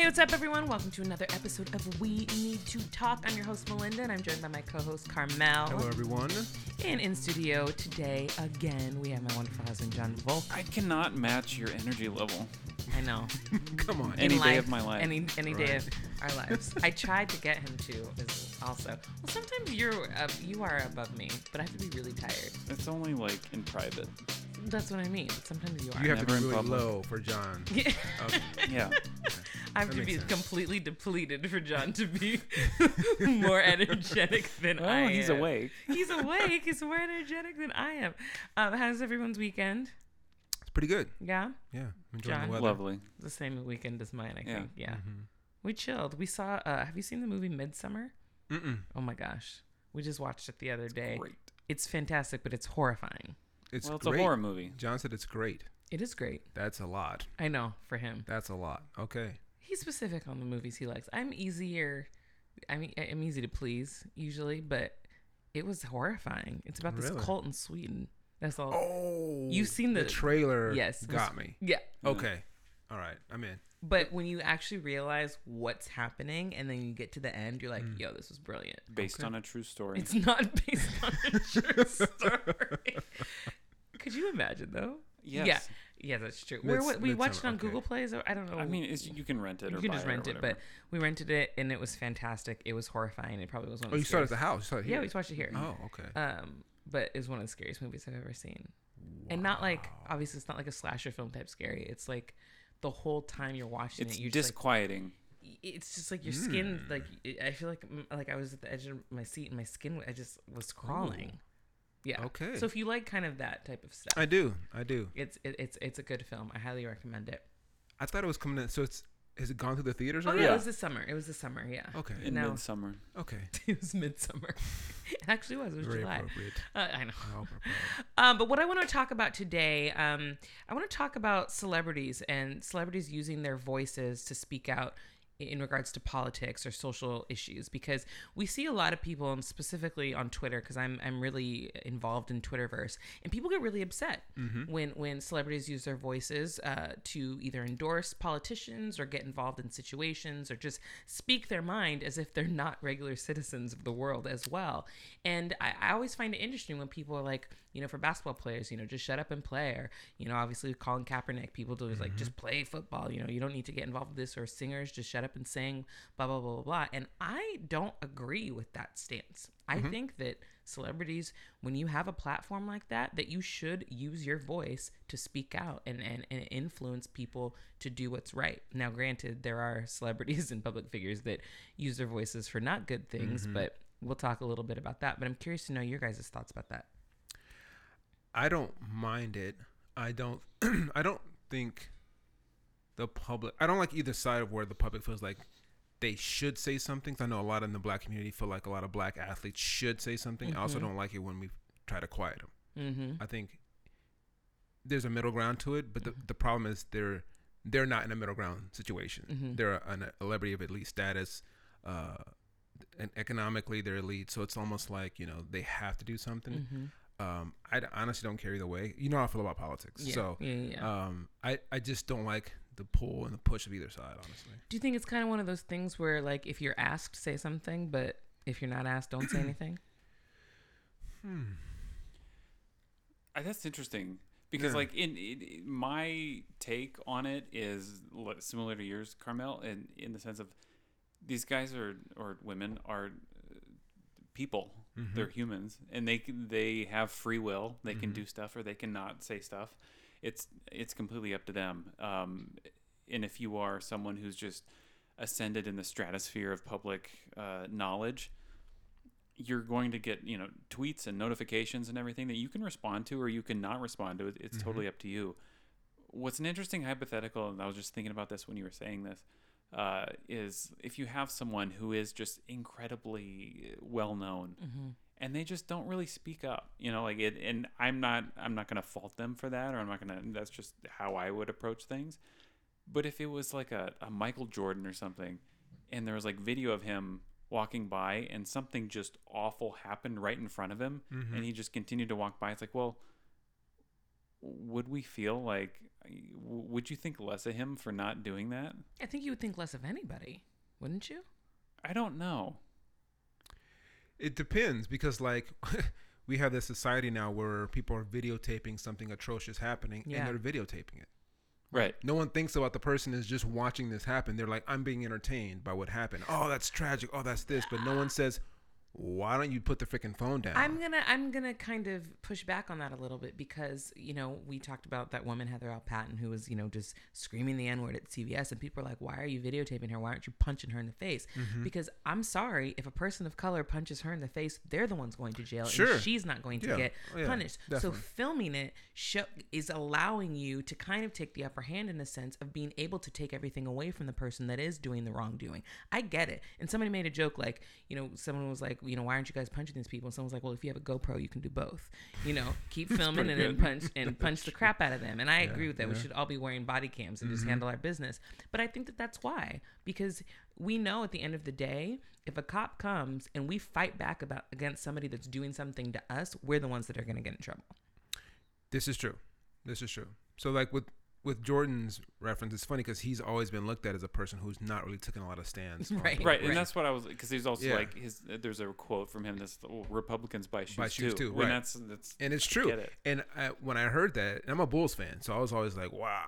Hey, what's up, everyone? Welcome to another episode of We Need to Talk. I'm your host, Malynda, and I'm joined by my co host, Karmel. Hello, everyone. And in studio today, again, we have my wonderful husband, John Volk. I cannot match your energy level. I know. Come on. Any In day of my life. Any, any day of our lives. I tried to get him to also. Well, sometimes you're uh, you are above me, but I have to be really tired. It's only like in private. That's what I mean. Sometimes you are. You have to be Never in really public. low for John. Yeah. Okay. Yeah. I have That to be makes sense. completely depleted for John to be more energetic than Well, I am. he's awake. He's awake. He's more energetic than I am. Um, how's everyone's weekend? It's pretty good. Yeah, Yeah. I'm enjoying John? the weather. Lovely. the same weekend as mine. I Yeah. think. Yeah, Mhm. we chilled. We saw. Uh, have you seen the movie Midsommar? Mm-mm. Oh my gosh, we just watched it the other day. Great. It's fantastic, but it's horrifying. It's well, it's great. a horror movie. John said it's great. It is great. That's a lot. I know for him. That's a lot. Okay. He's specific on the movies he likes. I'm easier. I mean, I'm easy to please usually, but it was horrifying. It's about this Really? cult in Sweden. That's all. Oh. You've seen the- trailer. Yes, Got was- me. Yeah, Okay. All right. I'm in. but when you actually realize what's happening, and then you get to the end, you're like, Mm. "Yo, this was brilliant." Based Okay. on a true story. It's not based on a true story. Could you imagine though? yes. Yeah. Yeah, that's true. Where Mids- we watched it on Midsommar, Google. Play. So I don't know. I mean, it's, you can rent it you or can buy just rent it, whatever. but we rented it and it was fantastic. It was horrifying. It probably was one. Of Oh, the you saw it at the house. You saw it Yeah, we just watched it here. Oh, okay. Um, but it was one of the scariest movies I've ever seen. And not like obviously it's not like a slasher film type scary. It's like the whole time you're watching it's it, you're just like disquieting. it's just like your skin Mm. like i feel like like i was at the edge of my seat and my skin i just was crawling yeah Okay. so if you like kind of that type of stuff I do. I do. it's it, it's it's a good film i highly recommend it I thought it was coming in. So it's has it gone through the theaters oh already? yeah, Yeah. it was this summer it was this summer yeah Okay. In No. midsummer. Okay. it was midsummer it actually was it was Very july appropriate. uh, i know How appropriate. Um, but what I want to talk about today, um, I want to talk about celebrities and celebrities using their voices to speak out in regards to politics or social issues because we see a lot of people and specifically on Twitter because I'm I'm really involved in Twitterverse and people get really upset mm-hmm. when when celebrities use their voices uh, to either endorse politicians or get involved in situations or just speak their mind as if they're not regular citizens of the world as well. And I, I always find it interesting when people are like you know for basketball players you know just shut up and play or you know obviously Colin Kaepernick people do is like mm-hmm. just play football you know you don't need to get involved with this or singers just shut up and saying blah blah blah blah blah. And I don't agree with that stance. I mm-hmm. think that celebrities when you have a platform like that that you should use your voice to speak out and, and, and influence people to do what's right. Now granted there are celebrities and public figures that use their voices for not good things mm-hmm. but we'll talk a little bit about that. But i'm curious to know your guys' thoughts about that. I don't mind it. I don't. I don't think the public. I don't like either side of where the public feels like they should say something. I know a lot in the black community feel like a lot of black athletes should say something. I also Mhm. don't like it when we try to quiet them. mm-hmm I think there's a middle ground to it, but the, the problem is they're they're not in a middle ground situation. Mhm. They're a, a celebrity of elite status, uh, and economically they're elite. So it's almost like you know they have to do something. mm-hmm. Um, I honestly don't care either way. You know how I feel about politics. yeah. So yeah, yeah. um, I, I just don't like the pull and the push of either side, honestly. do you think it's kind of one of those things where like if you're asked say something but if you're not asked don't say anything Hmm. Uh, that's interesting because, Yeah. like, in, in my take on it is similar to yours, Karmel, in in the sense of these guys are or women are uh, people. Mhm. They're humans, and they they have free will. They can Mhm. do stuff or they cannot say stuff. It's it's completely up to them. Um, and if you are someone who's just ascended in the stratosphere of public uh, knowledge, you're going to get you know tweets and notifications and everything that you can respond to or you can not respond to. It- It's Mhm. totally up to you. What's an interesting hypothetical, and I was just thinking about this when you were saying this, uh, is if you have someone who is just incredibly well known mm-hmm. And they just don't really speak up, you know, like it. And I'm not, I'm not going to fault them for that, or I'm not going to. That's just how I would approach things. But if it was like a, a Michael Jordan or something, and there was like video of him walking by and something just awful happened right in front of him Mhm. and he just continued to walk by it's like well would we feel like? Would you think less of him for not doing that? I think you would think less of anybody, wouldn't you? I don't know. It depends because like we have this society now where people are videotaping something atrocious happening Yeah. and they're videotaping it. Right. No one thinks about the person is just watching this happen. They're like, I'm being entertained by what happened. Oh, that's tragic. Oh, that's this. But no one says, why don't you put the freaking phone down? I'm gonna I'm gonna kind of push back on that a little bit because you know we talked about that woman Heather Al Patton who was you know just screaming the N word at CVS and people are like why are you videotaping her why aren't you punching her in the face Mm-hmm. because I'm sorry if a person of color punches her in the face they're the ones going to jail Sure. and she's not going to Yeah. get Oh, yeah. punished so filming it show, is allowing you to kind of take the upper hand in the sense of being able to take everything away from the person that is doing the wrongdoing I get it and somebody made a joke like you know someone was like you know why aren't you guys punching these people? And someone's like well if you have a GoPro you can do both. You know keep filming and then punch and punch the crap out of them. And I agree with that. We should all be wearing body cams and just mm-hmm. handle our business. But I think that that's why because we know at the end of the day if a cop comes and we fight back about against somebody that's doing something to us we're the ones that are going to get in trouble. This is true. This is true. So like with with Jordan's reference, it's funny because he's always been looked at as a person who's not really taken a lot of stands. on Right. Right, and that's what I was because there's also Yeah. like his. There's a quote from him that's oh, Republicans buy shoes, Buy shoes too. too, And that's that's and it's I true. get it. And I, when I heard that, and I'm a Bulls fan, so I was always like, wow,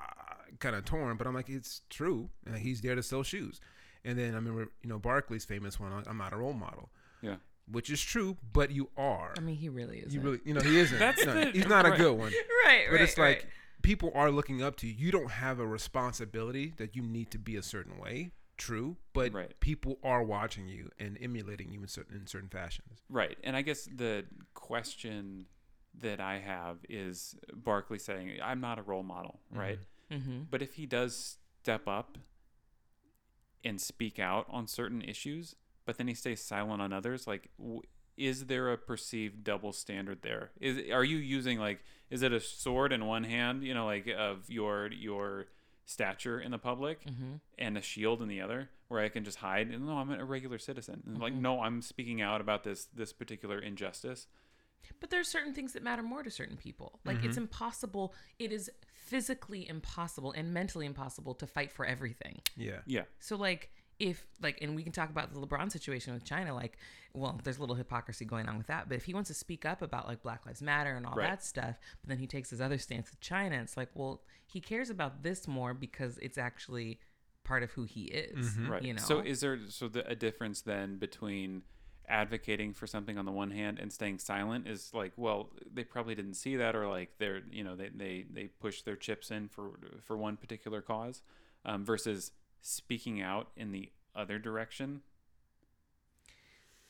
kind of torn. But I'm like, it's true. And he's there to sell shoes. And then I remember, you know, Barkley's famous one. I'm not a role model, yeah. which is true, but you are. I mean he really is you really, you know, he isn't. That's No, the- he's not a good one. Right, right But it's like people are looking up to you. You don't have a responsibility that you need to be a certain way. True, but Right. people are watching you and emulating you in certain in certain fashions. Right, and I guess the question that I have is Barkley saying, "I'm not a role model," right? mm-hmm. But if he does step up and speak out on certain issues, but then he stays silent on others, like, w- is there a perceived double standard there? Is are you using like, is it a sword in one hand, you know, like of your your stature in the public, Mm-hmm. and a shield in the other, where I can just hide and no, I'm a regular citizen, and like, no, I'm speaking out about this this particular injustice. But there are certain things that matter more to certain people. Like it's impossible. It is physically impossible and mentally impossible to fight for everything. Yeah. Yeah, So like if like and we can talk about the LeBron situation with China like well there's a little hypocrisy going on with that but if he wants to speak up about like Black Lives Matter and all Right. that stuff but then he takes his other stance with China it's like well he cares about this more because it's actually part of who he is right. you know So is there so the, a difference then between advocating for something on the one hand and staying silent is like well they probably didn't see that or like they're you know they they, they push their chips in for for one particular cause um, versus speaking out in the other direction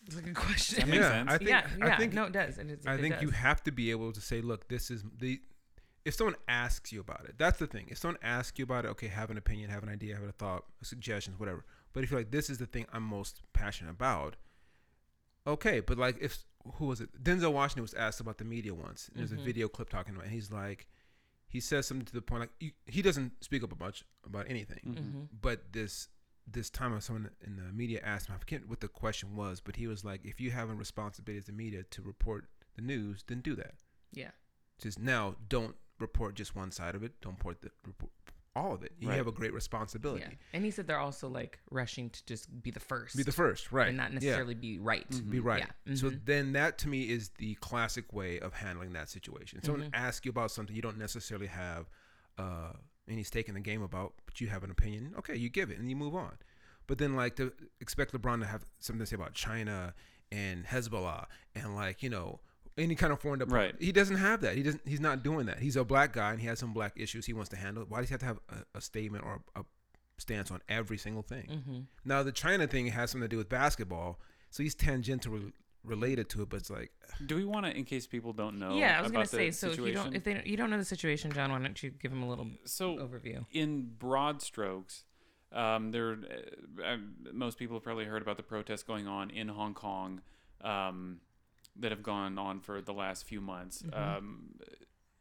it's a good question That makes yeah, sense. I think, yeah yeah I think, no it does and it's, I it think you have to be able to say, look, this is the. If someone asks you about it, that's the thing. If someone asks you about it, okay, have an opinion, have an idea, have a thought, suggestions, whatever. But if you're like, this is the thing I'm most passionate about, okay. But like, if who was it? Denzel Washington was asked about the media once. and There's Mhm. a video clip talking about. It. And he's like, he says something to the point like you, he doesn't speak up much about anything. Mhm. But this this time, someone in the media asked him, I forget what the question was, but he was like, if you have a responsibility as the media to report the news, then do that. yeah Just now, don't report just one side of it. Don't report the report all of it. You Right. have a great responsibility. yeah and he said they're also like rushing to just be the first Be the first, right? and not Yeah. necessarily be right Be right. Yeah. So Mhm. then that to me is the classic way of handling that situation. If someone Mhm. asks you about something you don't necessarily have uh, any stake in the game about, but you have an opinion, okay, you give it and you move on. But then like to expect LeBron to have something to say about China and Hezbollah and like, you know, any kind of foreign diplomat. Right. He doesn't have that. He doesn't he's not doing that. He's a black guy and he has some black issues he wants to handle. Why does he have to have a, a statement or a, a stance on every single thing? Mhm. Now the China thing has something to do with basketball, so he's tangentially related to it. But it's like, do we want to in case people don't know yeah, I was gonna say. So if you don't, if they don't, you don't know the situation, John, why don't you give them a little so overview? in broad strokes, um, there, uh, um, most people have probably heard about the protests going on in Hong Kong um, that have gone on for the last few months. Mhm. Um,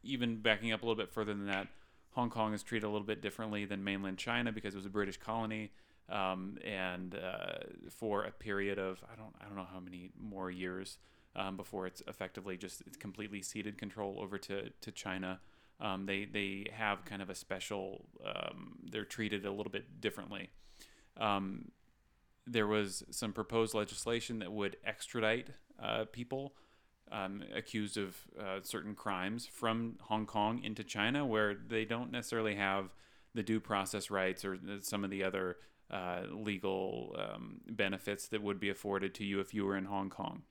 even backing up a little bit further than that, Hong Kong is treated a little bit differently than mainland China because it was a British colony. Um, and uh, for a period of I don't I don't know how many more years um, before it's effectively just it's completely ceded control over to to China. Um, they they have kind of a special. Um, they're treated a little bit differently. There was some proposed legislation that would extradite uh, people um, accused of uh, certain crimes from Hong Kong into China, where they don't necessarily have the due process rights or some of the other uh, legal um, benefits that would be afforded to you if you were in Hong Kong.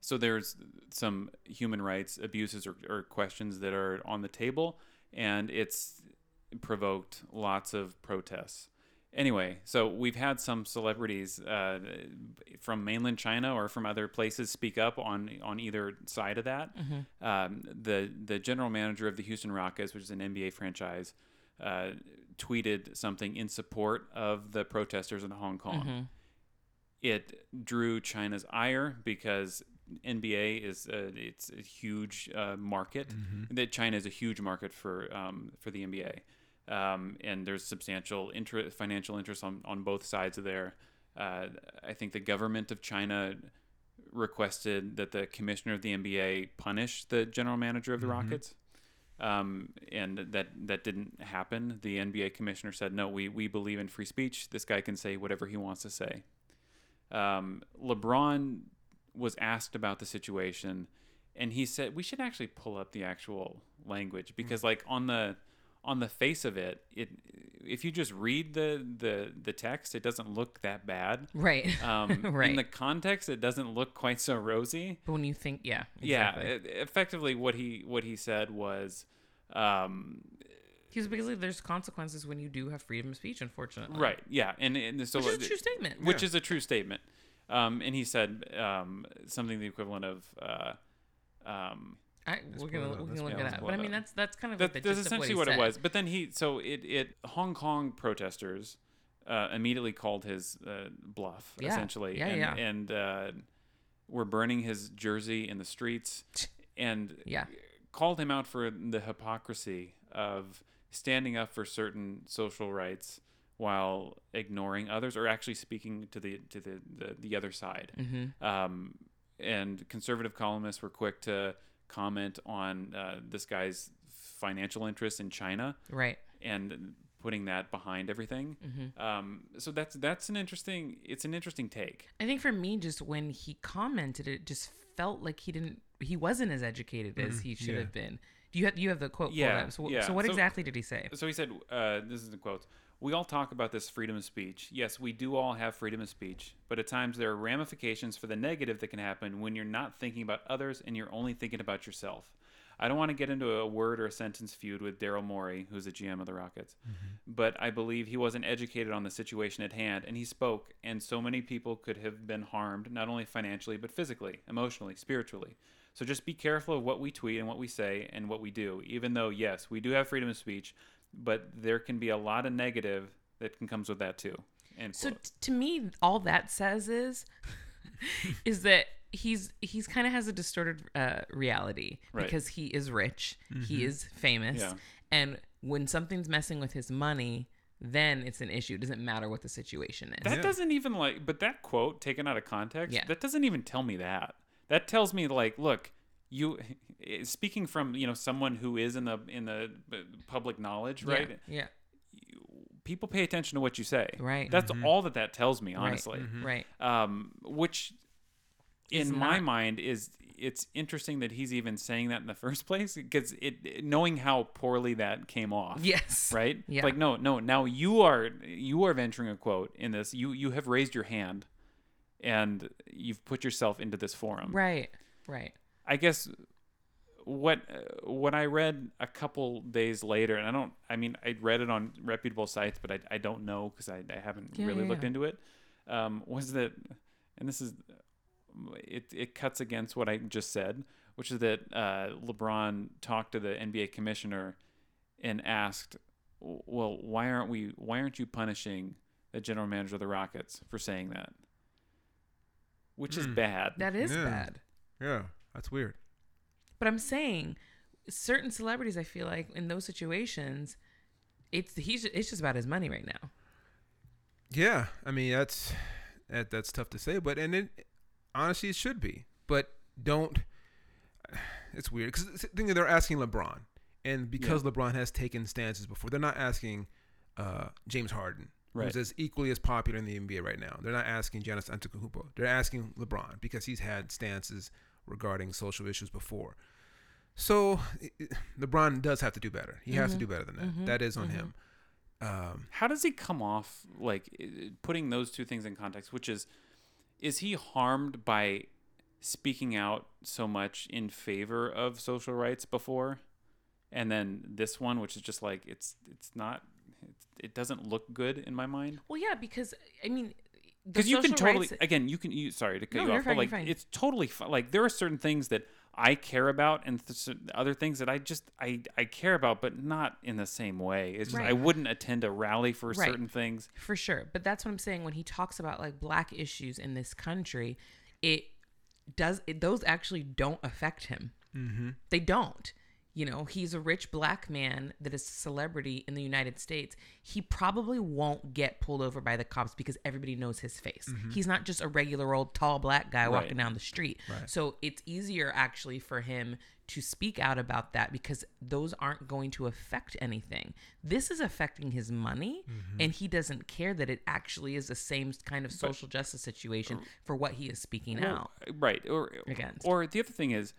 So there's some human rights abuses or, or questions that are on the table, and it's provoked lots of protests anyway, so we've had some celebrities uh, from mainland China or from other places speak up on on either side of that. Mm-hmm. Um, the the general manager of the Houston Rockets, which is an NBA franchise, uh, tweeted something in support of the protesters in Hong Kong. Mm-hmm. It drew China's ire because NBA is a, it's a huge uh, market. Mm-hmm. That China is a huge market for um, for the NBA um, and there's substantial interest, financial interest on, on both sides of there. Uh, I think the government of China requested that the commissioner of the NBA punish the general manager of the Mhm. Rockets. Um, and that that didn't happen. The NBA commissioner said, "No, we we believe in free speech. This guy can say whatever he wants to say." Um, LeBron was asked about the situation, and he said we should actually pull up the actual language because, like on the on the face of it, it if you just read the the the text, it doesn't look that bad. Right. Um, Right. In the context, it doesn't look quite so rosy. but when you think, yeah, Yeah, exactly. e- effectively, what he what he said was, um, because basically there's consequences when you do have freedom of speech, unfortunately. right, yeah, and, and so Which is a true statement. which Yeah. is a true statement. Um, and he said um, something the equivalent of. Uh, um, I, we're gonna pull it up. we Let's can look it up. But I mean that's that's kind of that, like the that's essentially what, what, it was. But then he, so it, it Hong Kong protesters uh, immediately called his uh, bluff, Yeah. essentially, Yeah, and, yeah. and uh, were burning his jersey in the streets, and Yeah. called him out for the hypocrisy of standing up for certain social rights while ignoring others, or actually speaking to the to the the, the other side. Mm-hmm. Um, and conservative columnists were quick to comment on uh, this guy's financial interests in China Right. and putting that behind everything. Mm-hmm. Um, so that's that's an interesting it's an interesting take. I think for me, just when he commented, it just felt like he didn't, he wasn't as educated as Mhm, he should yeah. have been. Do you have you have the quote? Yeah? So, yeah. so what So- exactly did he say? So he said, uh, this is the quote. We all talk about this freedom of speech. Yes, we do all have freedom of speech, but at times there are ramifications for the negative that can happen when you're not thinking about others and you're only thinking about yourself. I don't want to get into a word or a sentence feud with Daryl Morey, who's the GM of the Rockets, mm-hmm. but I believe he wasn't educated on the situation at hand and he spoke, and so many people could have been harmed, not only financially, but physically, emotionally, spiritually. So just be careful of what we tweet and what we say and what we do, even though, yes, we do have freedom of speech, but there can be a lot of negative that can comes with that too. And So t- to me, all that says is, is that he's he's kind of has a distorted uh, reality Right. because he is rich, he is famous, Yeah. and when something's messing with his money, then it's an issue. It doesn't matter what the situation is. that Yeah. doesn't even like, but that quote taken out of context, Yeah. that doesn't even tell me that. That tells me like, look, you speaking from you know someone who is in the in the public knowledge, Yeah, right? Yeah. People pay attention to what you say. Right. That's Mhm. all that that tells me, Right. honestly. Right. um, which in Is my not- mind is it's interesting that he's even saying that in the first place because it knowing how poorly that came off Yes. right Yeah. like no no now you are you are venturing a quote in this you you have raised your hand and you've put yourself into this forum Right. Right. I guess what uh, what i read a couple days later and i don't i mean i read it on reputable sites but i, I don't know because I, I haven't Yeah, really yeah, looked yeah. into it um, was that and this is it, it cuts against what i just said which is that uh, lebron talked to the nba commissioner and asked well why aren't we why aren't you punishing the general manager of the rockets for saying that which is Hmm. bad That is Yeah. bad. Yeah, that's weird. But I'm saying certain celebrities, I feel like in those situations, it's he's it's just about his money right now. Yeah, I mean that's that, that's tough to say, but and it honestly it should be, but don't. It's weird because thinking they're asking LeBron, And because LeBron has taken stances before, they're not asking uh, James Harden, Right. who's as equally as popular in the NBA right now. They're not asking Giannis Antetokounmpo. They're asking LeBron because he's had stances regarding social issues before. So i- i- LeBron does have to do better. He has to mm-hmm. do better than that. Mm-hmm. That is on mm-hmm. him. Um, How does he come off like putting those two things in context, which is is he harmed by speaking out so much in favor of social rights before and then this one which is just like it's it's not it's, it doesn't look good in my mind Well, yeah, because I mean, the because you can totally rights- again you can you sorry to cut No, you off fine, but like it's totally fi- like there are certain things that I care about and th- other things that I just I I care about but not in the same way it's just I wouldn't attend a rally for Right. certain things For sure. But that's what I'm saying when he talks about like black issues in this country, it does it, those actually don't affect him. Mm-hmm. They don't. You know, he's a rich black man that is a celebrity in the United States. He probably won't get pulled over by the cops because everybody knows his face. Mm-hmm. He's not just a regular old tall black guy walking down the street. So it's easier actually for him to speak out about that because those aren't going to affect anything. This is affecting his money, mm-hmm. and he doesn't care that it actually is the same kind of social justice situation oh. for what he is speaking out. Right or Against. or the other thing is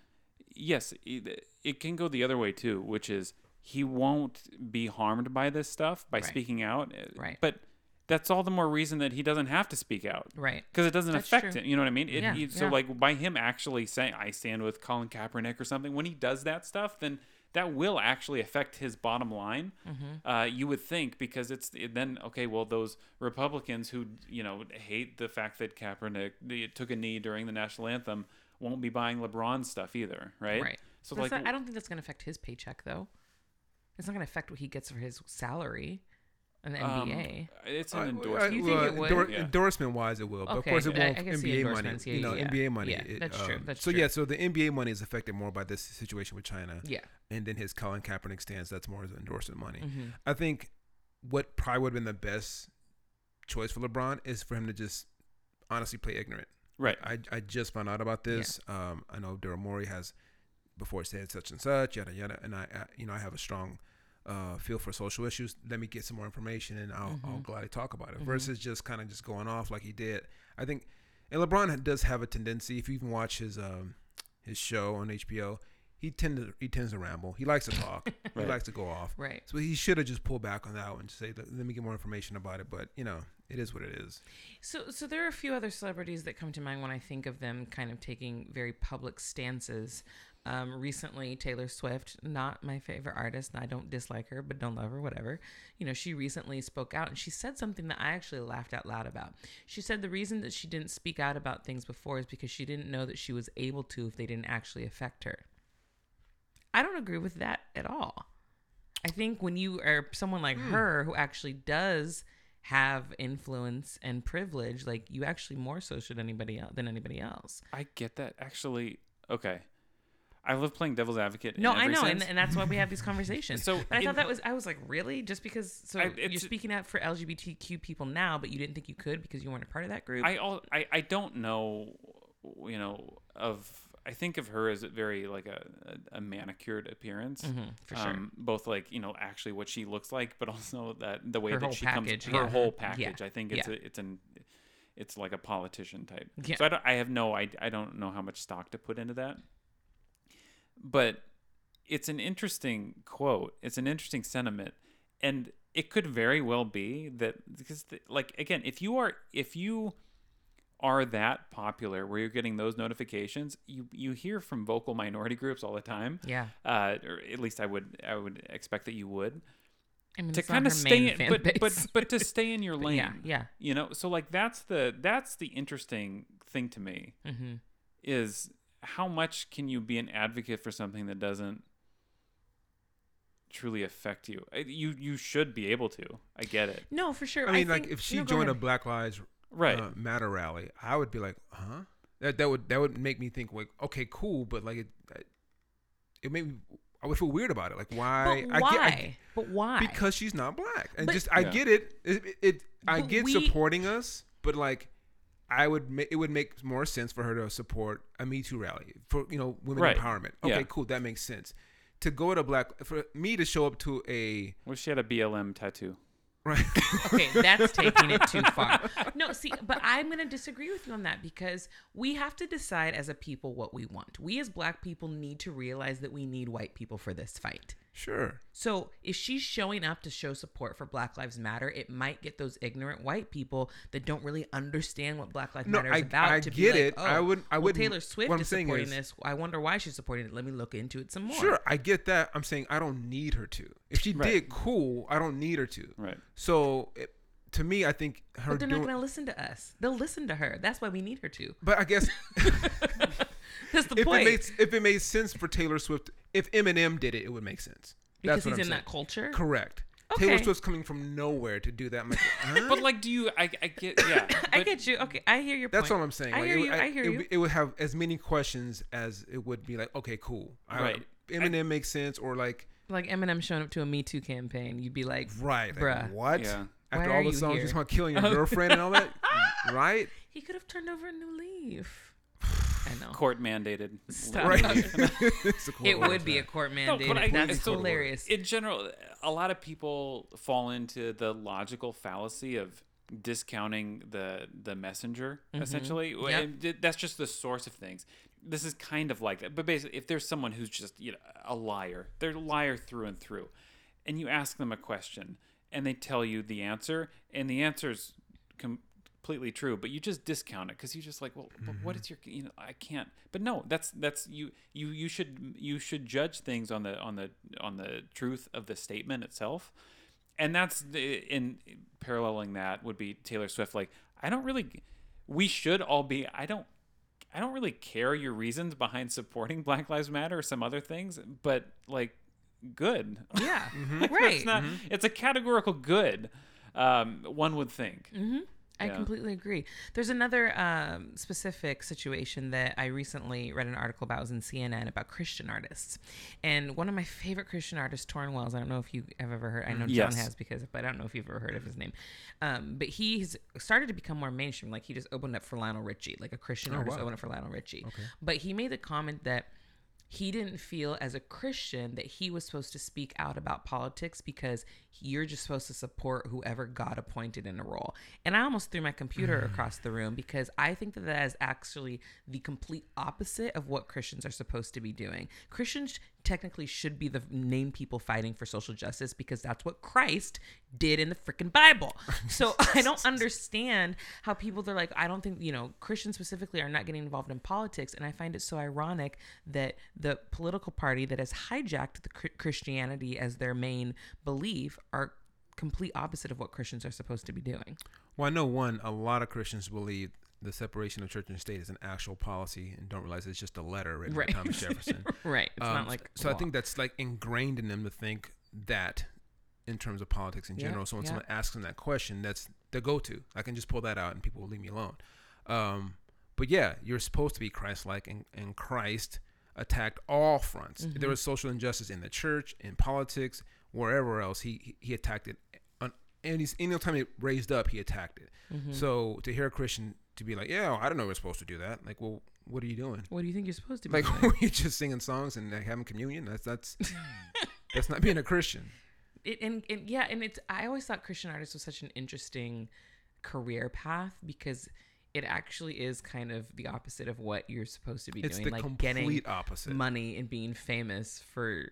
yes it, it can go the other way too which is he won't be harmed by this stuff by Right. speaking out uh, Right. but that's all the more reason that he doesn't have to speak out Right. because it doesn't That's affect true. him you know what i mean it, Yeah, he- so yeah. like by him actually saying i stand with colin kaepernick or something when he does that stuff then that will actually affect his bottom line Mm-hmm. uh, you would think because it's it then okay well those republicans who you know hate the fact that kaepernick took a knee during the national anthem won't be buying lebron stuff either right Right. so That's like not- I don't think that's going to affect his paycheck, though. It's not going to affect what he gets for his salary in the um, NBA. it's I- an I- endorsement You think well, it would? endor- Yeah. Endorsement wise, it will. But of course, it won't. I can NBA money. Yeah, you know, yeah. NBA money. Yeah, it, that's true, um, that's so true. yeah, so the NBA money is affected more by this situation with China. Yeah. and then his Colin Kaepernick stance that's more his endorsement money. Mm-hmm. I think what probably would have been the best choice for LeBron is for him to just honestly play ignorant. Right I, I just found out about this. Um, I know Daryl Morey has before said such and such, yada yada, and I, I you know I have a strong uh, feel for social issues. Let me get some more information, and I'll, I'll gladly talk about it. Versus just kind of just going off like he did. I think, and LeBron does have a tendency. If you even watch his um, his show on HBO, he tend to he tends to ramble. He likes to talk. Right. He likes to go off. Right. So he should have just pulled back on that one and say, let, let me get more information about it. But you know, it is what it is. So, so there are a few other celebrities that come to mind when I think of them kind of taking very public stances. Um, recently, Taylor Swift, not my favorite artist, and I don't dislike her, but don't love her, whatever. You know, she recently spoke out and she said something that I actually laughed out loud about. She said the reason that she didn't speak out about things before is because she didn't know that she was able to if they didn't actually affect her. I don't agree with that at all. I think when you are someone like her who actually does have influence and privilege, like you actually more so should anybody else than anybody else. i get that actually okay i love playing devil's advocate in No, I know, and, and that's why we have these conversations. So but I thought that was I was like, really? Just because? So I- you're speaking out for LGBTQ people now, but you didn't think you could because you weren't a part of that group. I, all I, I don't know, you know, of I think of her as a very like a, a, a manicured appearance, Mhm, for sure. um, both like you know actually what she looks like, but also that the way Her that she package, comes, her yeah. whole Yeah, package. I think it's yeah. a, it's an it's like a politician type. Yeah. So I don't I have no I I don't know how much stock to put into that, but it's an interesting quote. It's an interesting sentiment, and it could very well be that because the, like again, if you are if you are that popular where you're getting those notifications, you you hear from vocal minority groups all the time. yeah, Uh, or at least I would I would expect that you would I mean, to kind of stay in, but base. but but to stay in your lane. yeah, yeah. You know, so like that's the that's the interesting thing to me Mm-hmm. is how much can you be an advocate for something that doesn't truly affect you? You you should be able to. I get it. No, for sure. I mean, like think- if she no, joined a. Black Lives Right. uh, Matter rally, I would be like, huh? That that would that would make me think like, okay, cool, but like it, it made me. I would feel weird about it. Like why? but I why? get I, but why? because she's not black, and But- just I Yeah. get it. It, it, it I get we- supporting us, but like. I would ma- it would make more sense for her to support a Me Too rally for you know women Right. empowerment. Okay, Yeah. cool, that makes sense. to go to black for me to show up to a well, she had a BLM tattoo. Right. okay, that's taking it too far. No, see, but I'm going to disagree with you on that because we have to decide as a people what we want. We as black people need to realize that we need white people for this fight. Sure. So if she's showing up to show support for Black Lives Matter, it might get those ignorant white people that don't really understand what Black Lives No, Matter is I- about I to be get like, it. Oh, I would- I well, wouldn't- Taylor Swift what I'm is saying supporting is- this. I wonder why she's supporting it. Let me look into it some more. Sure, I get that. I'm saying I don't need her to. If she Right. did, cool. I don't need her to. Right. So it, to me, I think her But they're doing. not going to listen to us. They'll listen to her. That's why we need her to. but I guess That's the if point. it makes if it made sense for Taylor Swift, if Eminem did it, it would make sense. because That's what he's I'm in saying. that culture. Correct. Okay. Taylor Swift's coming from nowhere to do that. I'm like, huh? But like, do you? I, I get. Yeah. I get you. Okay, I hear your That's point. what I'm saying. I Like, hear it, would- you. I hear it, you. It would have as many questions as it would be like, okay, cool. I- Right. Eminem makes sense, or like, like Eminem showing up to a Me Too campaign, you'd be like, right, like, Bruh. what? Yeah. After Why all are the you songs here? just about killing your girlfriend and all that, right? he could have turned over a new leaf. I know. Court mandated. Stop. Right. It's a cool It would be a that. court No, mandate. I- That's it's so- hilarious. In general, a lot of people fall into the logical fallacy of discounting the the messenger. Essentially, Mm-hmm. Yep. That's just the source of things. This is kind of like that. But basically, if there's someone who's just you know a liar, they're a liar through and through, and you ask them a question and they tell you the answer, and the answer answer's completely true, but you just discount it because you're just like, well, but what is your, you know, I can't. But no, that's that's you you you should you should judge things on the on the on the truth of the statement itself, and that's the, in paralleling that would be Taylor Swift. Like, I don't really, we should all be. I don't. I don't really care your reasons behind supporting Black Lives Matter or some other things, but like, good. yeah, Like, right. It's, not, it's a categorical good. Um, one would think. Mm-hmm. I Yeah. completely agree. There's another um, specific situation that I recently read an article about. It was in CNN about Christian artists, and one of my favorite Christian artists, Tauren Wells. I don't know if you have ever heard. I know John Yes. has because, but I don't know if you've ever heard of his name. Um, but he's started to become more mainstream. Like he just opened up for Lionel Richie, like a Christian artist wow. opened up for Lionel Richie. Okay. But he made the comment that he didn't feel as a Christian that he was supposed to speak out about politics because you're just supposed to support whoever God appointed in a role. And I almost threw my computer mm. across the room because I think that that is actually the complete opposite of what Christians are supposed to be doing. Christians technically should be the name people fighting for social justice because that's what Christ did in the freaking Bible. So I don't understand how people they're like I don't think you know Christians specifically are not getting involved in politics and I find it so ironic that the political party that has hijacked the Christianity as their main belief are complete opposite of what Christians are supposed to be doing. Well, I know one. A lot of Christians believe the separation of church and state is an actual policy and don't realize it's just a letter written Right. by Thomas Jefferson. Right. It's Um, not like so. I think that's like ingrained in them to think that in terms of politics in Yeah, general. So when yeah. someone asks them that question, that's the go-to. I can just pull that out and people will leave me alone. Um, but yeah, you're supposed to be Christ-like, and, and Christ attacked all fronts. Mm-hmm. There was social injustice in the church, in politics, wherever else. He he, he attacked it. On, and he's any time it raised up, he attacked it. Mm-hmm. So to hear a Christian to be like, yeah, I don't know we're supposed to do that. Like, well, what are you doing? what do you think you're supposed to be Like, doing? you're just singing songs and like, having communion. That's that's that's not being a Christian. it, and, and yeah, and it's I always thought Christian artists was such an interesting career path because it actually is kind of the opposite of what you're supposed to be It's doing, the like complete getting opposite. money and being famous for.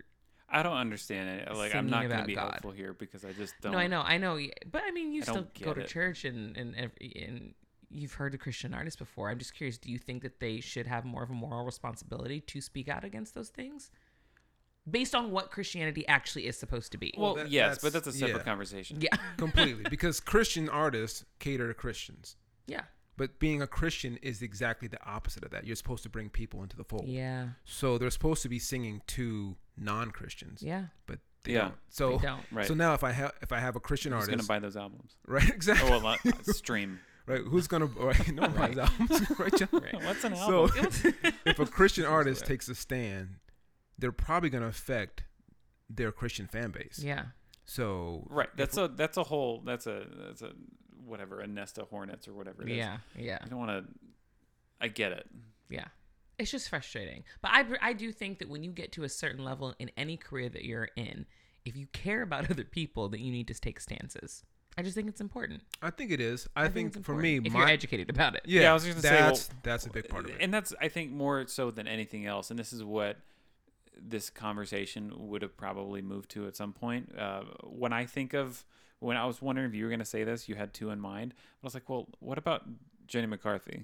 I don't understand it. Like, I'm not going to be God. helpful here because I just don't. No, I know, I know, but I mean, you I still go to it. church and and and you've heard of Christian artists before. I'm just curious. Do you think that they should have more of a moral responsibility to speak out against those things, based on what Christianity actually is supposed to be? Well, that- yes, but that's- that's a separate yeah. conversation. yeah, completely because Christian artists cater to Christians. yeah, But being a Christian is exactly the opposite of that. You're supposed to bring people into the fold. yeah, So they're supposed to be singing to non-Christians, yeah. but they Yeah. don't. So They don't. Right. so now if I have if I have a Christian Who's going to buy those albums? right? Exactly. Oh, well, not stream. Right. Who's gonna right? No Right. right. albums, right? John? Right. What's an album? So if a Christian artist takes a stand, they're probably gonna affect their Christian fan base. Yeah. So right. That's a that's a whole that's a that's a whatever a nest of hornets or whatever it is. Yeah. Yeah. You don't want to. I get it. Yeah. it's just frustrating. But I I do think that when you get to a certain level in any career that you're in, if you care about other people, that you need to take stances. I just think it's important. I think it is. I, think, it's for me, if my you're educated about it. yeah, Yeah, I was gonna say, well, that's that's a big part of it. and that's I think more so than anything else, and this is what this conversation would have probably moved to at some point. Uh, when I think of when I was wondering if you were going to say this, you had two in mind. I was like, well, what about Jenny McCarthy?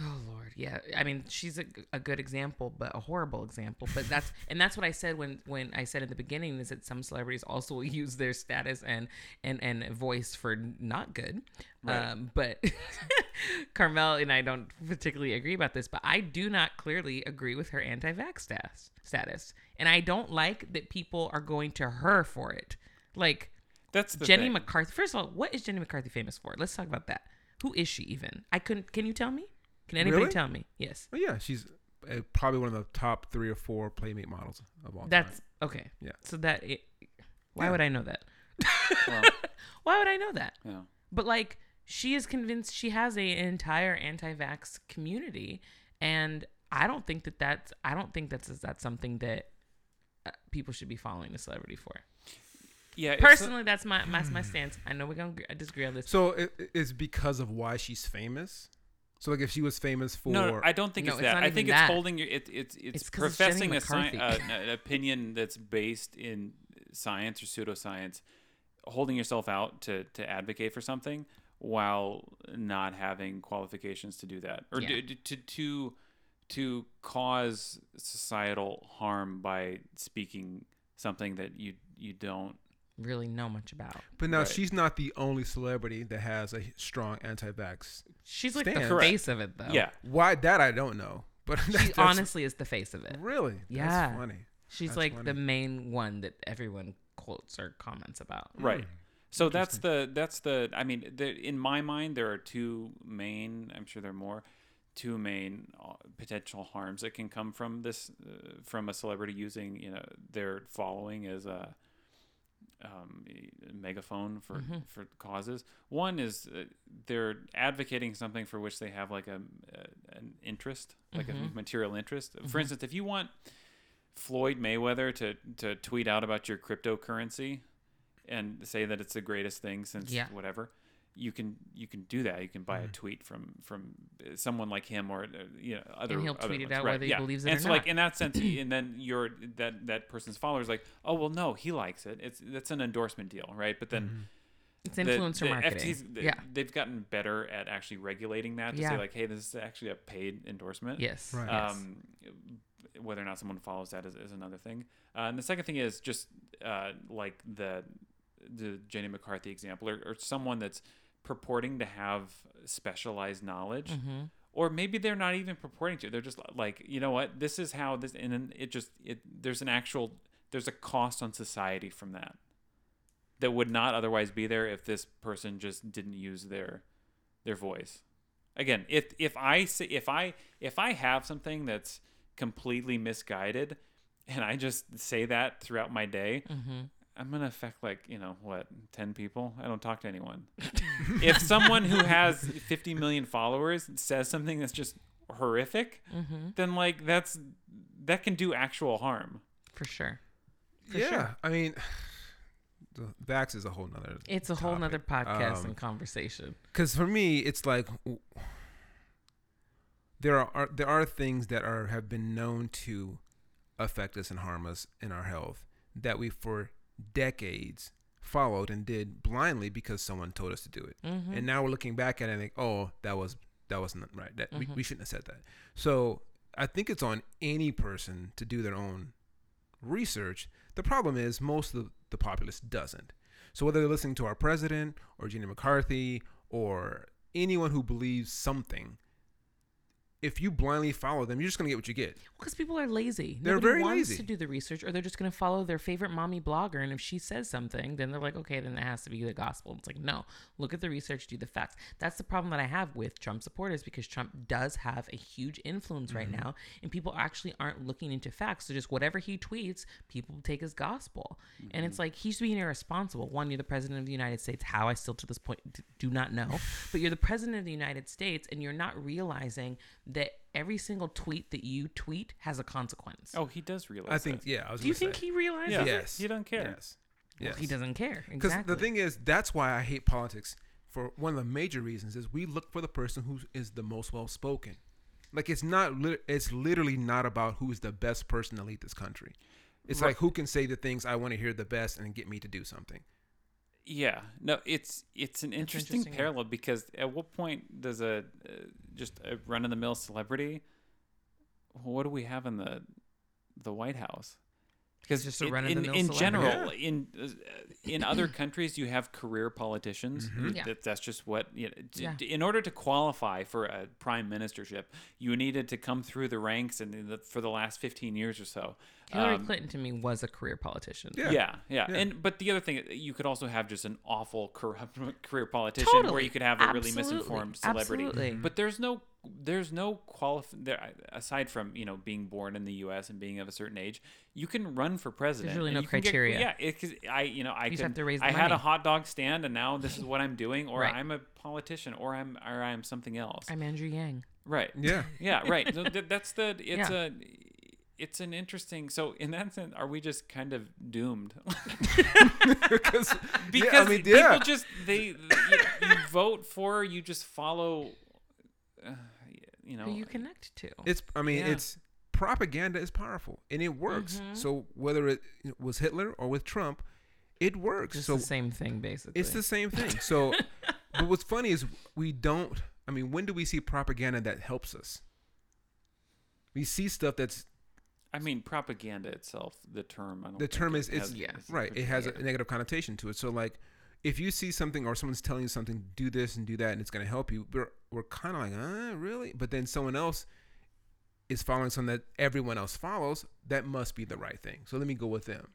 Oh Lord, yeah. I mean, she's a, a good example, but a horrible example. But that's and that's what I said when when I said in the beginning is that some celebrities also use their status and and and voice for not good. Right. Um, but Karmel and I don't particularly agree about this, but I do not clearly agree with her anti-vax status. Status, and I don't like that people are going to her for it. Like That's the Jenny thing. McCarthy. First of all, what is Jenny McCarthy famous for? Let's talk about that. Who is she even? I couldn't. Can you tell me? Can anybody Really? tell me? Yes. But yeah, she's uh, probably one of the top three or four playmate models of all That's time. okay. Yeah. So that it, why Yeah. would I know that? Well, Why would I know that? yeah. But like she is convinced she has a an entire anti-vax community, and I don't think that that's I don't think that's that's something that uh, people should be following a celebrity for. Yeah, it's not- Personally, that's my that's my stance. I know we're gonna gr- disagree on this. So it, it's because of why she's famous. So like if she was famous for No, no, I don't think No, it's it's that. not I even think that. it's holding your. It, it's it's, It's 'cause it's professing a sci- uh, an opinion that's based in science or pseudoscience, holding yourself out to to advocate for something while not having qualifications to do that, or Yeah. to, to to to cause societal harm by speaking something that you you don't. Really know much about. But now Right. she's not the only celebrity that has a strong anti-vax. She's like Stan. the Correct. face of it, though. Yeah, Why that I don't know. But she that's, honestly is the face of it. really Yeah. that's funny. She's That's like funny. the main one that everyone quotes or comments about. right. So that's the that's the I mean the, in my mind there are two main I'm sure there are more two main uh, potential harms that can come from this uh, from a celebrity using you know their following as a um, megaphone for for causes. One is uh, they're advocating something for which they have like a, a an interest, like a material interest. For instance, if you want Floyd Mayweather to to tweet out about your cryptocurrency and say that it's the greatest thing since Yeah. whatever you can you can do that you can buy Mm-hmm. a tweet from from someone like him or uh, you know other And he'll other tweet it out Right, whether he believes it and or so like in that sense and then your that that person's followers like oh well no he likes it it's that's an endorsement deal right but then Mm-hmm. It's the- influencer the marketing. FTC yeah. they've gotten better at actually regulating that to Yeah. say like hey this is actually a paid endorsement Yes. Right. yes. um, whether or not someone follows that is, is another thing. Uh, and the second thing is just uh, like the the Jenny McCarthy example, or, or someone that's purporting to have specialized knowledge, Mm-hmm. or maybe they're not even purporting to. They're just like, you know what, this is how this, and then it just it there's an actual there's a cost on society from that that would not otherwise be there if this person just didn't use their their voice. Again, if if I say if I if I have something that's completely misguided and I just say that throughout my day, Mm-hmm. I'm gonna affect like you know what ten people. I don't talk to anyone. if someone who has 50 million followers says something that's just horrific, Mm-hmm. then like that's that can do actual harm. For sure. For yeah, sure. I mean, the vax is a whole nother. It's a whole nother podcast Um, and conversation. Because for me, it's like there are, are there are things that are have been known to affect us and harm us in our health that we for decades followed and did blindly because someone told us to do it. Mm-hmm. And now we're looking back at it and think, oh, that was that wasn't right. That we, Mhm. we shouldn't have said that. So I think it's on any person to do their own research. The problem is most of the, the populace doesn't. So whether they're listening to our president or Jenny McCarthy or anyone who believes something, if you blindly follow them, you're just gonna get what you get. Because people are lazy. They're Nobody very wants lazy. to do the research, or they're just going to follow their favorite mommy blogger. And if she says something, then they're like, okay, then it has to be the gospel. It's like, no, look at the research, do the facts. That's the problem that I have with Trump supporters because Trump does have a huge influence right Mm-hmm. now, and people actually aren't looking into facts. So just whatever he tweets, people take as gospel. And Mm-hmm. it's like he's being irresponsible. One, you're the president of the United States. How I still to this point do not know, but you're the president of the United States, and you're not realizing that every single tweet that you tweet has a consequence. Oh, he does realize. I think that. yeah. I was Do you gonna think say. he realizes Yeah. Yes. He don't care. Yes. Well, Yes. he doesn't care. Because Exactly. the thing is, that's why I hate politics. For one of the major reasons is we look for the person who is the most well spoken. Like it's not. lit- It's literally not about who is the best person to lead this country. It's Right. like who can say the things I want to hear the best and get me to do something. Yeah, no, it's it's an interesting, interesting, parallel because at what point does a uh, just a run of the mill celebrity? What do we have in the the White House? Because just a in- run-of-the-mill in, in celebrity. general, in uh, in other countries, you have career politicians. Mhm. Yeah. That, that's just what you know, d- Yeah. d- in order to qualify for a prime ministership, you needed to come through the ranks and the, for the last fifteen years or so. Hillary Um, Clinton to me was a career politician. Yeah. yeah, yeah, Yeah. and but the other thing, you could also have just an awful corrupt career politician, where you could have a really misinformed celebrity. Absolutely. But there's no, there's no qualif there aside from you know being born in the U.S. and being of a certain age. You can run for president. There's really no you get- criteria. yeah, because I you know I just could, have to raise the I had a hot dog stand and now this is what I'm doing, or Right. I'm a politician, or I'm or I'm something else. I'm Andrew Yang. right. Yeah. Yeah, right. So th- that's the it's Yeah. a it's an interesting. So in that sense, are we just kind of doomed? because because yeah, I mean, people yeah. just they you, you vote for you just follow. Uh, you know, Who you connect to. It's. I mean, Yeah. it's propaganda is powerful and it works. Mhm. So whether it was Hitler or with Trump, it works. Just so the same thing, basically. it's the same thing. So, but what's funny is we don't. I mean, when do we see propaganda that helps us? We see stuff that's I mean, propaganda itself, the term. I don't the term is it's has- Yeah. right. It has Yeah. a negative connotation to it. So like, if you see something or someone's telling you something, do this and do that, and it's going to help you, we're we're kind of like, uh, really? But then someone else is following something that everyone else follows. That must be the right thing. So let me go with them.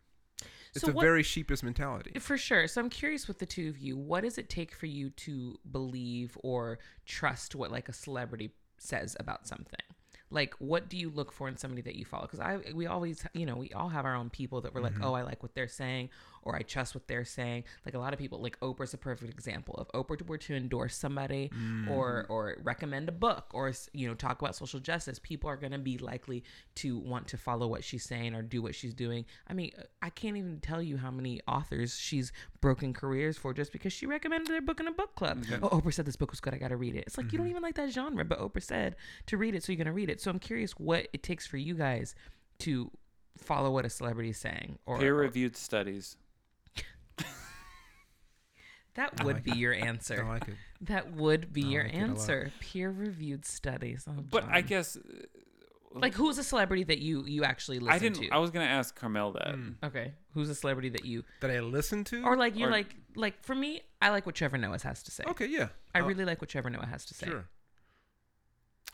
It's So a what- very sheepish mentality. For sure. So I'm curious with the two of you, what does it take for you to believe or trust what like a celebrity says about something? Like what do you look for in somebody that you follow? Because I we always you know we all have our own people that we're like oh I like what they're saying or I trust what they're saying. Like a lot of people like Oprah's a perfect example. If Oprah were to endorse somebody or mm. or recommend a book or you know talk about social justice, people are going to be likely to want to follow what she's saying or do what she's doing. I mean, I can't even tell you how many authors she's broken careers for just because she recommended their book in a book club. Oh, Oprah said this book was good. I got to read it. It's like you don't mm-hmm. even like that genre, but Oprah said to read it, so you're going to read it. So I'm curious what it takes for you guys to follow what a celebrity is saying or Peer reviewed studies. That would like be it. your I answer. like it. That would be I your like it a lot. answer. Peer reviewed studies. Oh, But I guess uh, like who's a celebrity that you you actually listen I didn't. to? I was gonna ask Karmel that. Mm. okay, who's a celebrity that you That I listen to. or like you're Or- like like for me, I like what Trevor Noah has to say. okay, yeah. I Uh, really like what Trevor Noah has to say. Sure.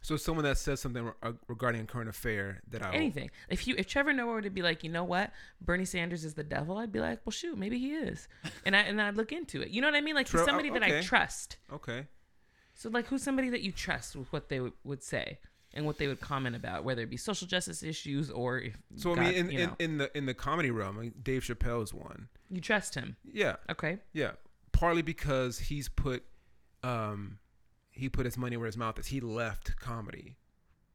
So someone that says something uh, regarding a current affair that I Anything. If you if Trevor Noah were to be like, you know what, Bernie Sanders is the devil, I'd be like, well, shoot, maybe he is, and I and I'd look into it. You know what I mean? Like he's True. Oh, somebody that I trust. okay. So like, who's somebody that you trust with what they would, would say and what they would comment about, whether it be social justice issues or if So I mean, in, you in, know, in the in the comedy realm, I mean, Dave Chappelle is one. you trust him. Yeah, Okay. yeah. Partly because he's put, um, he put his money where his mouth is. He left comedy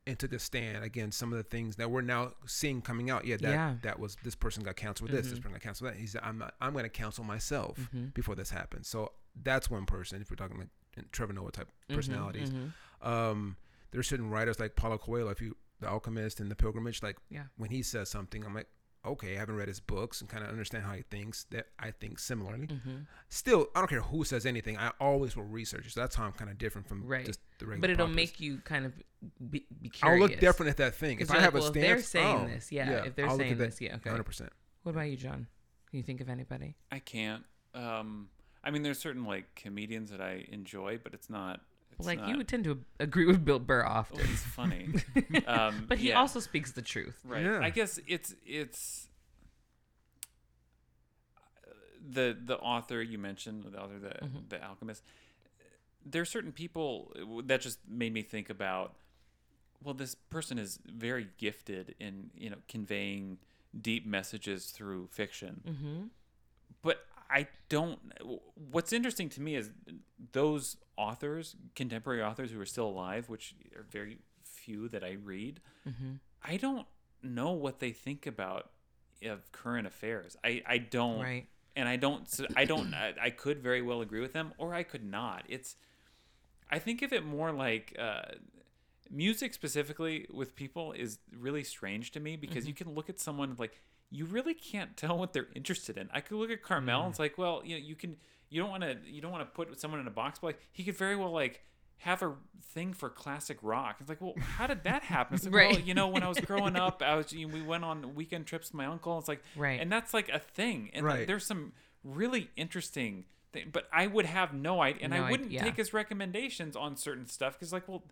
and took a stand against some of the things that we're now seeing coming out. Yeah, that Yeah. that was this person got canceled with this, this Mhm. person got canceled with that. He's I'm not, I'm going to cancel myself Mhm. before this happens. So that's one person. If we're talking like Trevor Noah type Mhm, personalities. mhm. Um, there's certain writers like Paulo Coelho, if you the Alchemist and the Pilgrimage. Like Yeah. when he says something, I'm like, okay, I haven't read his books and kind of understand how he thinks. That I think similarly. Mhm. Still, I don't care who says anything. I always will research. So that's how I'm kind of different from Right. just the regular. But it'll populace. make you kind of be, be curious. I'll look different at that thing. If I you're have like, a stance, if they're saying oh, this, yeah, if they're I'll saying this, yeah, okay. 100. percent What about you, John? Can you think of anybody? I can't. Um, I mean, there's certain like comedians that I enjoy, but it's not. It's like not, you would tend to agree with Bill Burr Well, often, he's funny. um, but he yeah, also speaks the truth. right. Yeah. I guess it's it's the the author you mentioned, the author, the Mhm. the alchemist. There are certain people that just made me think about. Well, this person is very gifted in you know conveying deep messages through fiction. Mm-hmm. but I don't. What's interesting to me is those authors, contemporary authors who are still alive, which are very few that I read, Mm-hmm. I don't know what they think about of current affairs. I I don't Right. and I don't I don't I, I could very well agree with them or I could not. It's I think of it more like uh, music specifically with people is really strange to me because you can look at someone like you really can't tell what they're interested in. I could look at Karmel and it's like, well, you know, you can you don't want to you don't want to put someone in a box, but like he could very well like have a thing for classic rock. It's like, well, how did that happen? It's like, well, you know, when I was growing up, I was you know, we went on weekend trips with my uncle. It's like, Right. and that's like a thing. And like, Right. there's some really interesting thing, but I would have no idea, and No I wouldn't yeah. take his recommendations on certain stuff because, like, well,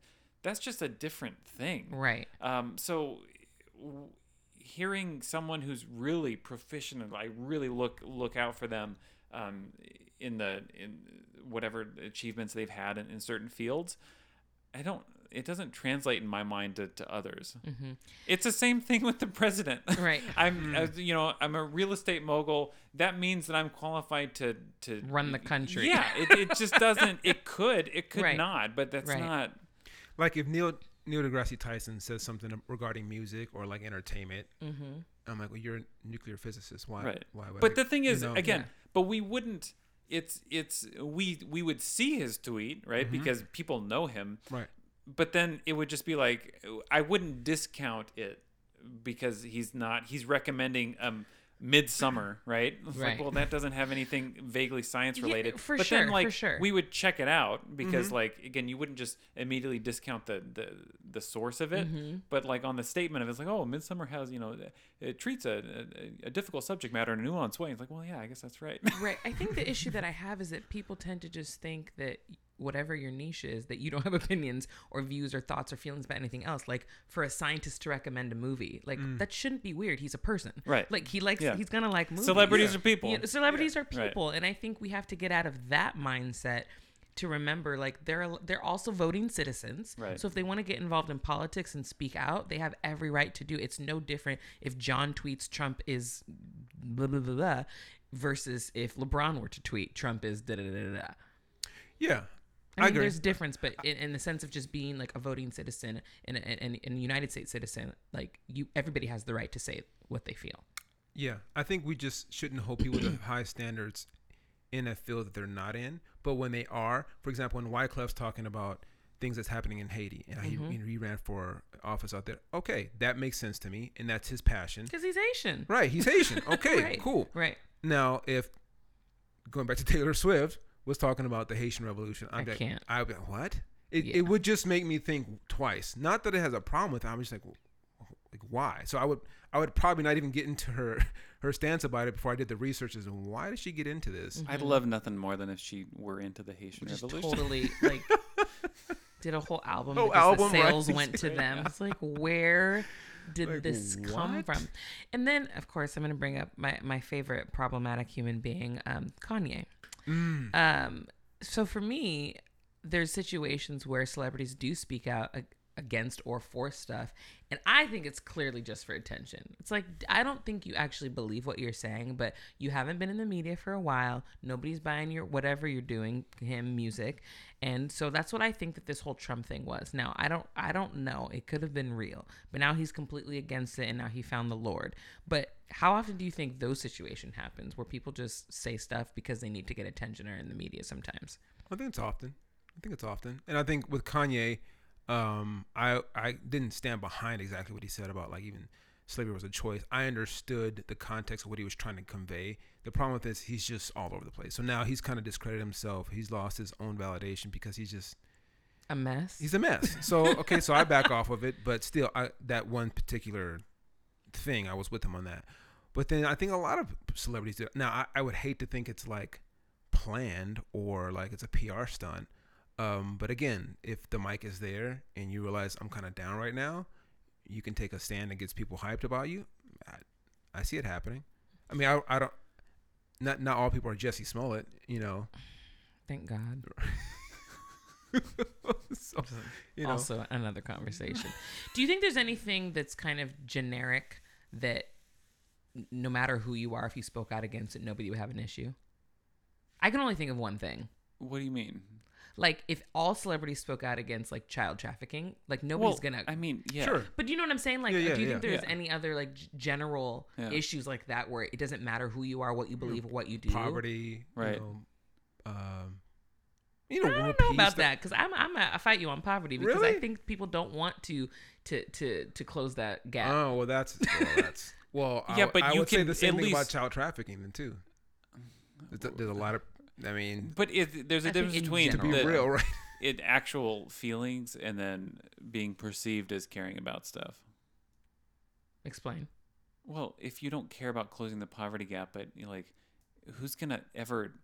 that's just a different thing. Right. Um, so hearing someone who's really proficient and I really look look out for them um, in the in whatever achievements they've had in, in certain fields, I don't. It doesn't translate in my mind to, to others. Mm-hmm. It's the same thing with the president. Right. I'm, uh, you know, I'm a real estate mogul. That means that I'm qualified to to Run the country. Yeah, it, it just doesn't. It could, it could Right. not, but that's Right. not. Like if Neil Neil deGrasse Tyson says something regarding music or like entertainment, Mm-hmm. I'm like, well, you're a nuclear physicist. Why? Right. Why would But the thing is, know? again, Yeah. but we wouldn't. It's it's we we would see his tweet right Mhm. because people know him, right? but then it would just be like I wouldn't discount it because he's not. He's recommending um Midsommar, right? It's Right. Like, well, that doesn't have anything vaguely science Yeah, related. for but sure, then, for like, sure. we would check it out because, Mhm. like, again, you wouldn't just immediately discount the the, the source of it. Mm-hmm. But like on the statement of it, it's like, oh, Midsommar has you know, it treats a, a, a difficult subject matter in a nuanced way. It's like, well, yeah, I guess that's right. Right. I think the issue that I have is that people tend to just think that whatever your niche is, that you don't have opinions or views or thoughts or feelings about anything else. Like for a scientist to recommend a movie, like mm. that shouldn't be weird. He's a person. Right. Like he likes, Yeah. he's gonna like movies. Celebrities Yeah. are people. You know, celebrities are Right. people, and I think we have to get out of that mindset to remember like they're they're also voting citizens. Right. So if they want to get involved in politics and speak out, they have every right to do. It's no different if John tweets Trump is blah blah blah, blah versus if LeBron were to tweet Trump is da da da. da. Yeah, I I mean, agree. there's difference, but in, in the sense of just being like a voting citizen and and and United States citizen, like you, everybody has the right to say what they feel. Yeah, I think we just shouldn't hold people to high standards in a field that they're not in. But when they are, for example, when Wyclef's talking about things that's happening in Haiti and how he, mm-hmm. he ran for office out there, okay, that makes sense to me, and that's his passion. Because he's Asian. Right, he's Haitian. Okay, Right. cool. Right. Now, if going back to Taylor Swift was talking about the Haitian Revolution, I I'd be like, can't. I'd be like, what? It, Yeah. it would just make me think twice. Not that it has a problem with it. I'm just like, like why? So I would I would probably not even get into her her stance about it before I did the research. Is why did she get into this? I'd love nothing more than if she were into the Haitian just Revolution. totally like did a whole album Whole because album, the right. sales went to them. It's like where did Like, this come from? And then of course I'm gonna bring up my, my favorite problematic human being, um, Kanye. Mm. Um, so for me, there's situations where celebrities do speak out against or for stuff, and I think it's clearly just for attention. It's like I don't think you actually believe what you're saying, but you haven't been in the media for a while. Nobody's buying your whatever you're doing, him music, and so that's what I think that this whole Trump thing was. Now I don't I don't know. It could have been real, but now he's completely against it, and now he found the Lord. But how often do you think those situation happens where people just say stuff because they need to get attention or in the media sometimes? I think it's often. I think it's often, and I think with Kanye, um, I I didn't stand behind exactly what he said about like even slavery was a choice. I understood the context of what he was trying to convey. The problem with this, he's just all over the place. So now he's kind of discredited himself. He's lost his own validation because he's just A mess. he's a mess. So okay, so I back off of it, but still, I, that one particular thing, I was with him on that. But then I think a lot of celebrities do. Now I, I would hate to think it's like planned or like it's a PR stunt. Um, but again, if the mic is there and you realize I'm kind of down right now, you can take a stand that gets people hyped about you. I, I see it happening. I mean, I, I don't. Not not all people are Jussie Smollett, you know. Thank God. so, you know, Also, another conversation. Do you think there's anything that's kind of generic that no matter who you are, if you spoke out against it, nobody would have an issue? I can only think of one thing. What do you mean? Like if all celebrities spoke out against like child trafficking, like nobody's well, gonna. I mean, yeah. Sure. but you know what I'm saying? Like, Yeah, yeah, do you yeah. think there's Yeah. any other like g- general Yeah. issues like that where it doesn't matter who you are, what you believe, or what you do? Poverty, Right. You know, um, you know, I don't know about that because I'm I'm a, I fight you on poverty because I think people don't want to to to to close that gap. Oh well, that's well, that's well. Yeah, w- but I you would say can the same at thing about child trafficking then too. There's, a- there's a lot of, I mean, But if, there's a I difference between general. be the, real, right? it actual feelings and then being perceived as caring about stuff. Explain. Well, if you don't care about closing the poverty gap, but you know, like, who's gonna ever?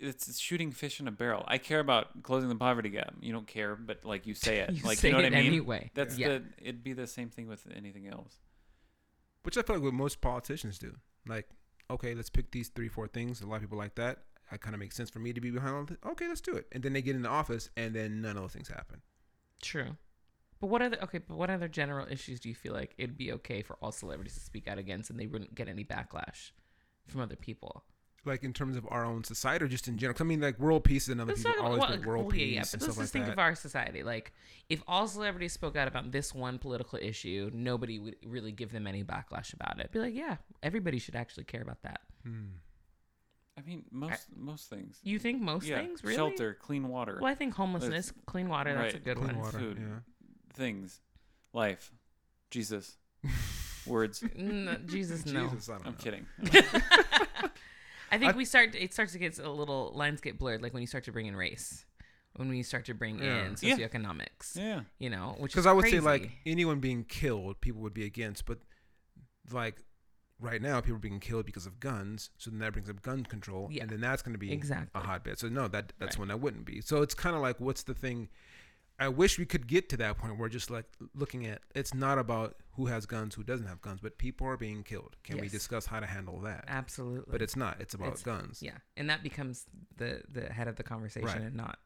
It's shooting fish in a barrel. I care about closing the poverty gap. You don't care, but like you say it, You like say you know what I mean. anyway. That's Yeah. the. It'd be the same thing with anything else. Which I feel like what most politicians do. Like, okay, let's pick these three, four things. A lot of people like that. It kind of makes sense for me to be behind all. Okay, let's do it. And then they get in the office, and then none of those things happen. True. But what other okay? But what other general issues do you feel like it'd be okay for all celebrities to speak out against, and they wouldn't get any backlash from other people? Like in terms of our own society, or just in general? I mean, like world peace is another Let's people talk always about- been world well, yeah, peace yeah, and but stuff let's like just think that. of our society. Like, if all celebrities spoke out about this one political issue, nobody would really give them any backlash about it. Be like, yeah, everybody should actually care about that. Hmm. I mean, most most things. You think most yeah, things really? shelter, clean water, Well, I think homelessness, clean water. That's a right, good Clean one. water, Food. yeah. things, life, Jesus, words. Mm, Jesus, no. Jesus, I don't I'm know. kidding. I think I- we start. It starts to get a little lines get blurred, like when you start to bring in race, when we start to bring Yeah. in socioeconomics. Yeah. You know, which Because I would say like anyone being killed, people would be against. But like right now, people are being killed because of guns. So then that brings up gun control, Yeah. and then that's going to be Exactly. a hotbed. So no, that that's Right. when that wouldn't be. So it's kind of like, what's the thing? I wish we could get to that point where just like looking at it's not about who has guns, who doesn't have guns, but people are being killed. Can we discuss how to handle that? absolutely. But it's not. It's about It's- guns. yeah, and that becomes the the head of the conversation, Right. and not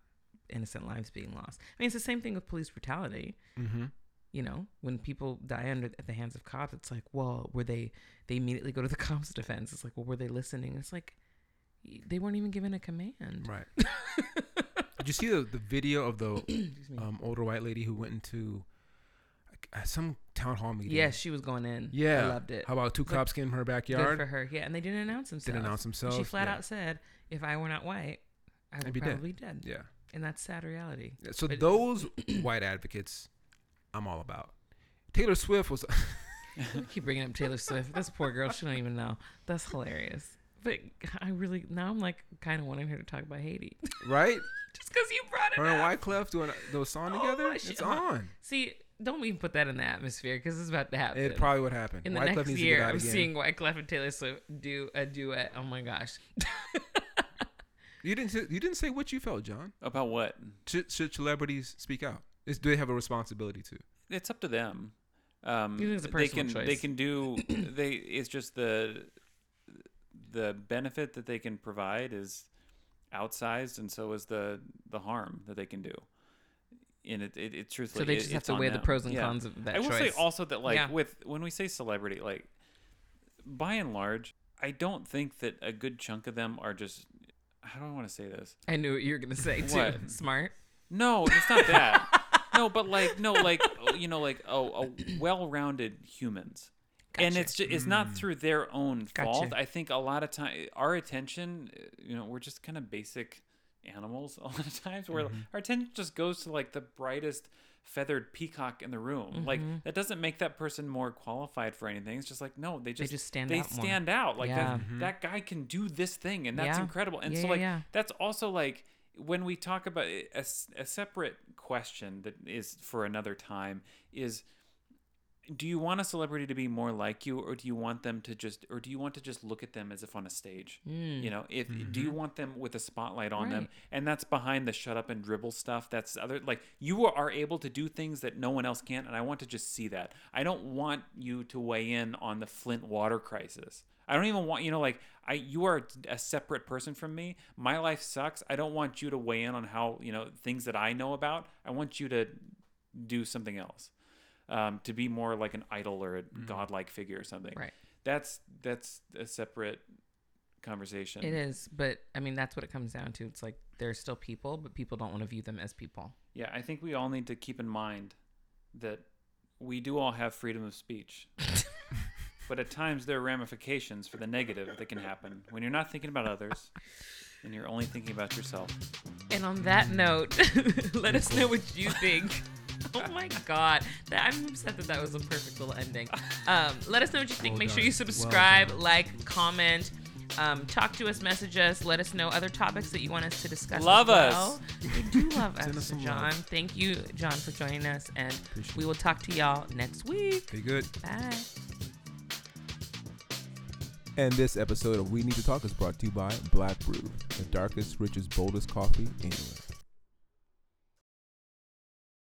innocent lives being lost. I mean, it's the same thing with police brutality. Mm-hmm. You know, when people die under at the hands of cops, it's like, well, were they? They immediately go to the cops' defense. It's like, well, were they listening? It's like they weren't even given a command. Right. Did you see the, the video of the um, older white lady who went into uh, some town hall meeting? yes, she was going in. Yeah. I loved it. How about two Like, cops came in her backyard? Good for her. Yeah, and they didn't announce themselves. Didn't announce themselves. She flat yeah. out said, "If I were not white, I would I'd be dead." probably be dead." Yeah. And that's sad reality. Yeah, So But- those white advocates, I'm all about. Taylor Swift was. Keep bringing up Taylor Swift. This poor girl, she don't even know. That's hilarious. But I really now I'm like kind of wanting her to talk about Haiti, right? just because you brought it Her and up. Wyclef doing those song Oh together. my It's shit. on. See, don't even put that in the atmosphere because it's about to happen. It probably would happen. in the Wyclef next year, I'm again. seeing Wyclef and Taylor Swift do a duet. Oh my gosh. You didn't. Say, you didn't say what you felt, John. About what? Should, should celebrities speak out? Is, do they have a responsibility to? It's up to them. Um, You think it's a they personal can they can do they. It's just the the benefit that they can provide is outsized, and so is the the harm that they can do. And it it, it truthfully So they it- just have to weigh the pros and Yeah. cons of that I will choice. say also that like Yeah. with when we say celebrity, like by and large, I don't think that a good chunk of them are just. How do I want to say this? I knew what you were gonna say too. What? Smart. No, it's not that. no, but like no, like you know, like oh, a well-rounded humans. And it's just, it's not through their own fault. Gotcha. I think a lot of time our attention, uh, you know, we're just kind of basic animals a lot of times where Mm-hmm. our attention just goes to like the brightest feathered peacock in the room. Like Mm-hmm. that doesn't make that person more qualified for anything. It's just like no, they just just stand they out more. stand out. Like Yeah. that, that guy can do this thing and that's Yeah. incredible. And Yeah, so like yeah. that's also like when we talk about it, a, s- a separate question that is for another time is do you want a celebrity to be more like you or do you want them to just or do you want to just look at them as if on a stage? You hmm. know if do you mm-hmm. want them with a spotlight on them? And that's behind the shut up and dribble stuff. That's other like you are able to do things that no one else can and i want to just see that. I don't want you to weigh in on the flint water crisis. I don't even want you know like i you are a separate person from me. My life sucks. I don't want you to weigh in on how you know things that i know about. I want you to do something else um, to be more like an idol or a godlike figure or something Right. that's that's a separate conversation. It is, but I mean that's what it comes down to. It's like they're still people, but people don't want to view them as people. Yeah, I think we all need to keep in mind that we do all have freedom of speech. but at times there are ramifications for the negative that can happen when you're not thinking about others and you're only thinking about yourself. And on that note, let us know what you think. Oh my god, that, I'm upset that that was a perfect little ending. Um, let us know what you think. Well Make sure you subscribe, done. like, comment, um, talk to us, message us. Let us know other topics that you want us to discuss. Love as us. We do love us, us some John. love. Thank you, John, for joining us, and Appreciate we will talk to y'all next week. Be good. Bye. And this episode of We Need to Talk is brought to you by Black Brew, the darkest, richest, boldest coffee anywhere.